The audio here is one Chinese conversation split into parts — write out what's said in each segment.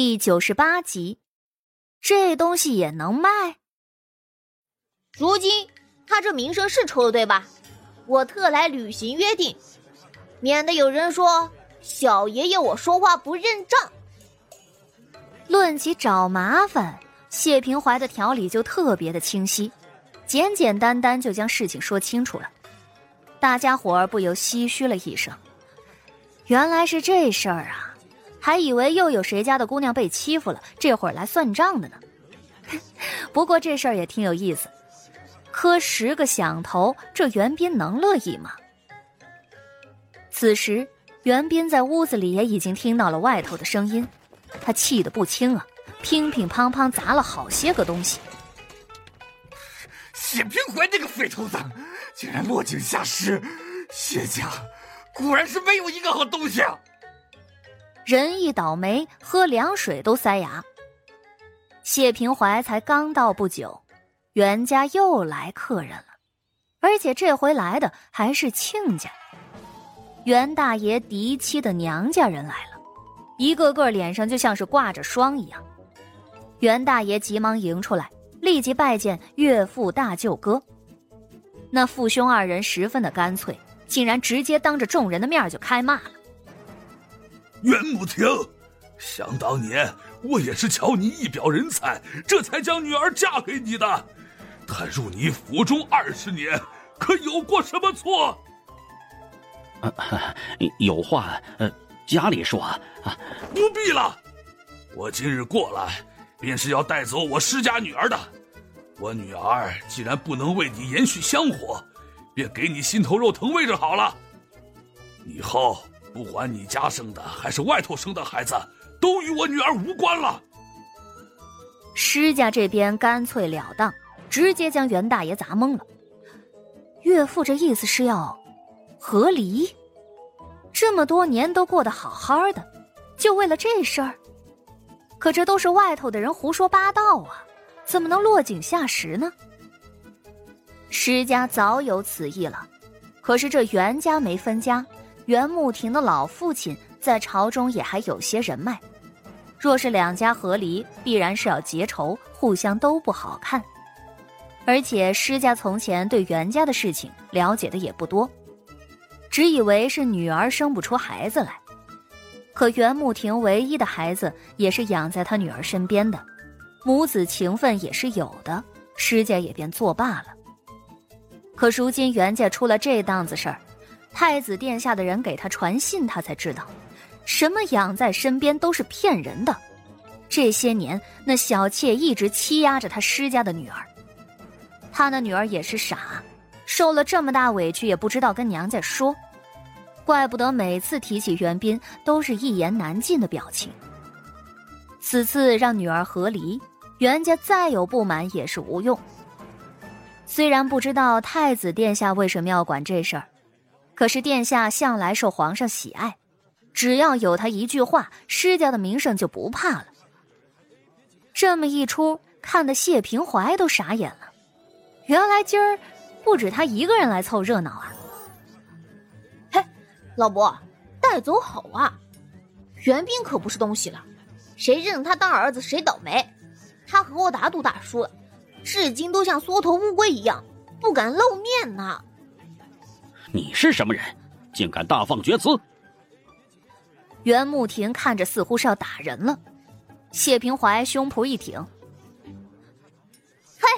第九十八集，这东西也能卖？如今他这名声是臭了，对吧？我特来履行约定，免得有人说小爷爷我说话不认账。论起找麻烦，谢平怀的条理就特别的清晰，简简单单就将事情说清楚了。大家伙儿不由唏嘘了一声，原来是这事儿啊！还以为又有谁家的姑娘被欺负了，这会儿来算账的呢。不过这事儿也挺有意思，磕十个响头，这袁斌能乐意吗？此时，袁斌在屋子里也已经听到了外头的声音，他气得不轻啊，乒乒乓乓砸了好些个东西。谢平怀那个废头子，竟然落井下石！谢家果然是没有一个好东西啊！人一倒霉，喝凉水都塞牙。谢平怀才刚到不久，袁家又来客人了，而且这回来的还是亲家。袁大爷嫡妻的娘家人来了，一个个脸上就像是挂着霜一样。袁大爷急忙迎出来，立即拜见岳父大舅哥。那父兄二人十分的干脆，竟然直接当着众人的面就开骂了。袁母庭，想当年我也是瞧你一表人才，这才将女儿嫁给你的。她入你府中二十年，可有过什么错？啊，有话呃家里说啊。不必了，我今日过来，便是要带走我施家女儿的。我女儿既然不能为你延续香火，便给你心头肉疼位置好了。以后。不管你家生的还是外头生的孩子，都与我女儿无关了。施家这边干脆了当，直接将袁大爷砸懵了。岳父这意思是要和离？这么多年都过得好好的，就为了这事儿？可这都是外头的人胡说八道啊，怎么能落井下石呢？施家早有此意了，可是这袁家没分家。袁慕庭的老父亲在朝中也还有些人脉，若是两家合离，必然是要结仇，互相都不好看。而且施家从前对袁家的事情了解的也不多，只以为是女儿生不出孩子来。可袁慕庭唯一的孩子也是养在他女儿身边的，母子情分也是有的，施家也便作罢了。可如今袁家出了这档子事儿。太子殿下的人给他传信，他才知道，什么养在身边都是骗人的。这些年，那小妾一直欺压着他施家的女儿。他那女儿也是傻，受了这么大委屈，也不知道跟娘家说。怪不得每次提起袁斌，都是一言难尽的表情。此次让女儿和离，袁家再有不满也是无用。虽然不知道太子殿下为什么要管这事儿。可是殿下向来受皇上喜爱，只要有他一句话，施家的名声就不怕了。这么一出，看得谢平怀都傻眼了。原来今儿不止他一个人来凑热闹啊！嘿，老伯，带走好啊！袁斌可不是东西了，谁认他当儿子谁倒霉。他和我打赌打输了，至今都像缩头乌龟一样，不敢露面呢。你是什么人，竟敢大放厥词？袁慕庭看着似乎是要打人了，谢平怀胸脯一挺：“嘿，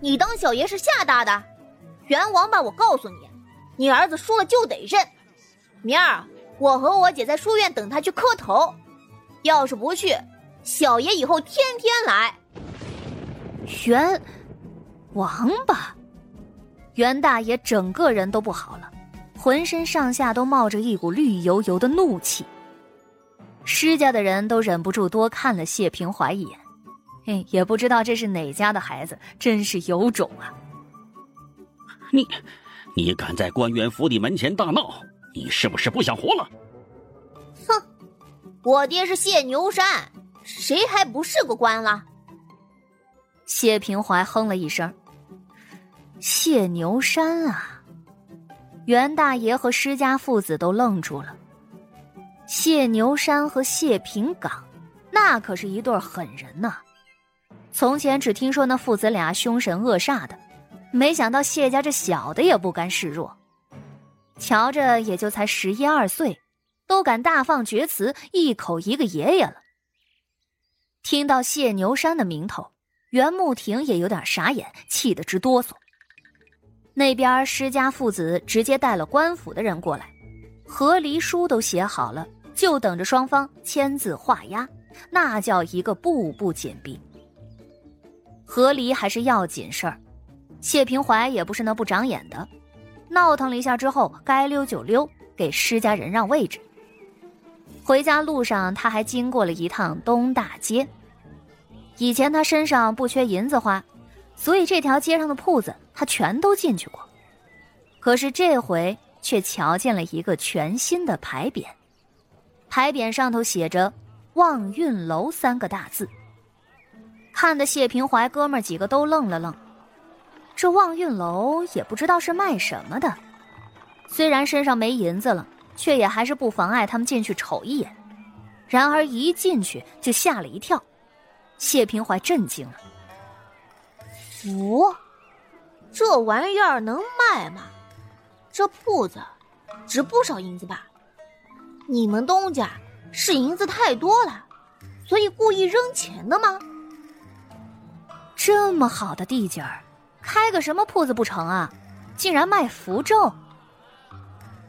你当小爷是吓大的？袁王八，我告诉你，你儿子输了就得认。明儿我和我姐在书院等他去磕头，要是不去，小爷以后天天来。”袁王八。袁大爷整个人都不好了，浑身上下都冒着一股绿油油的怒气。施家的人都忍不住多看了谢平怀一眼，嘿，也不知道这是哪家的孩子，真是有种啊！你，你敢在官员府邸门前大闹，你是不是不想活了？哼，我爹是谢牛山，谁还不是个官了？谢平怀哼了一声。谢牛山啊！袁大爷和施家父子都愣住了。谢牛山和谢平岗，那可是一对狠人呐。从前只听说那父子俩凶神恶煞的，没想到谢家这小的也不甘示弱。瞧着也就才十一二岁，都敢大放厥词，一口一个爷爷了。听到谢牛山的名头，袁慕婷也有点傻眼，气得直哆嗦。那边施家父子直接带了官府的人过来，和离书都写好了，就等着双方签字画押，那叫一个步步紧逼。和离还是要紧事儿，谢平怀也不是那不长眼的。闹腾了一下之后，该溜就溜，给施家人让位置。回家路上，他还经过了一趟东大街。以前他身上不缺银子花，所以这条街上的铺子他全都进去过。可是这回却瞧见了一个全新的牌匾，牌匾上头写着“望运楼”三个大字。看得谢平怀哥们几个都愣了愣。这望运楼也不知道是卖什么的，虽然身上没银子了，却也还是不妨碍他们进去瞅一眼。然而一进去就吓了一跳，谢平怀震惊了。符，这玩意儿能卖吗？这铺子值不少银子吧？你们东家是银子太多了，所以故意扔钱的吗？这么好的地界儿。开个什么铺子不成啊？竟然卖符咒！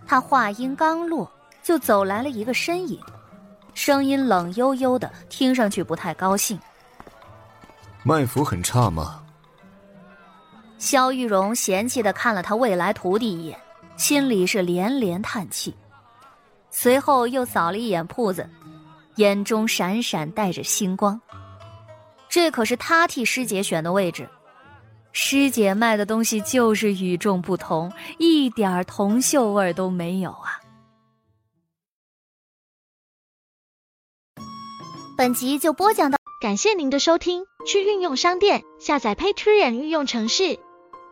他话音刚落，就走来了一个身影，声音冷悠悠的，听上去不太高兴。卖符很差吗？萧玉荣嫌弃的看了他未来徒弟一眼，心里是连连叹气，随后又扫了一眼铺子，眼中闪闪带着星光。这可是他替师姐选的位置。师姐卖的东西就是与众不同，一点铜锈味都没有啊！本集就播讲到，感谢您的收听。去运用商店下载 Patreon 运用城市，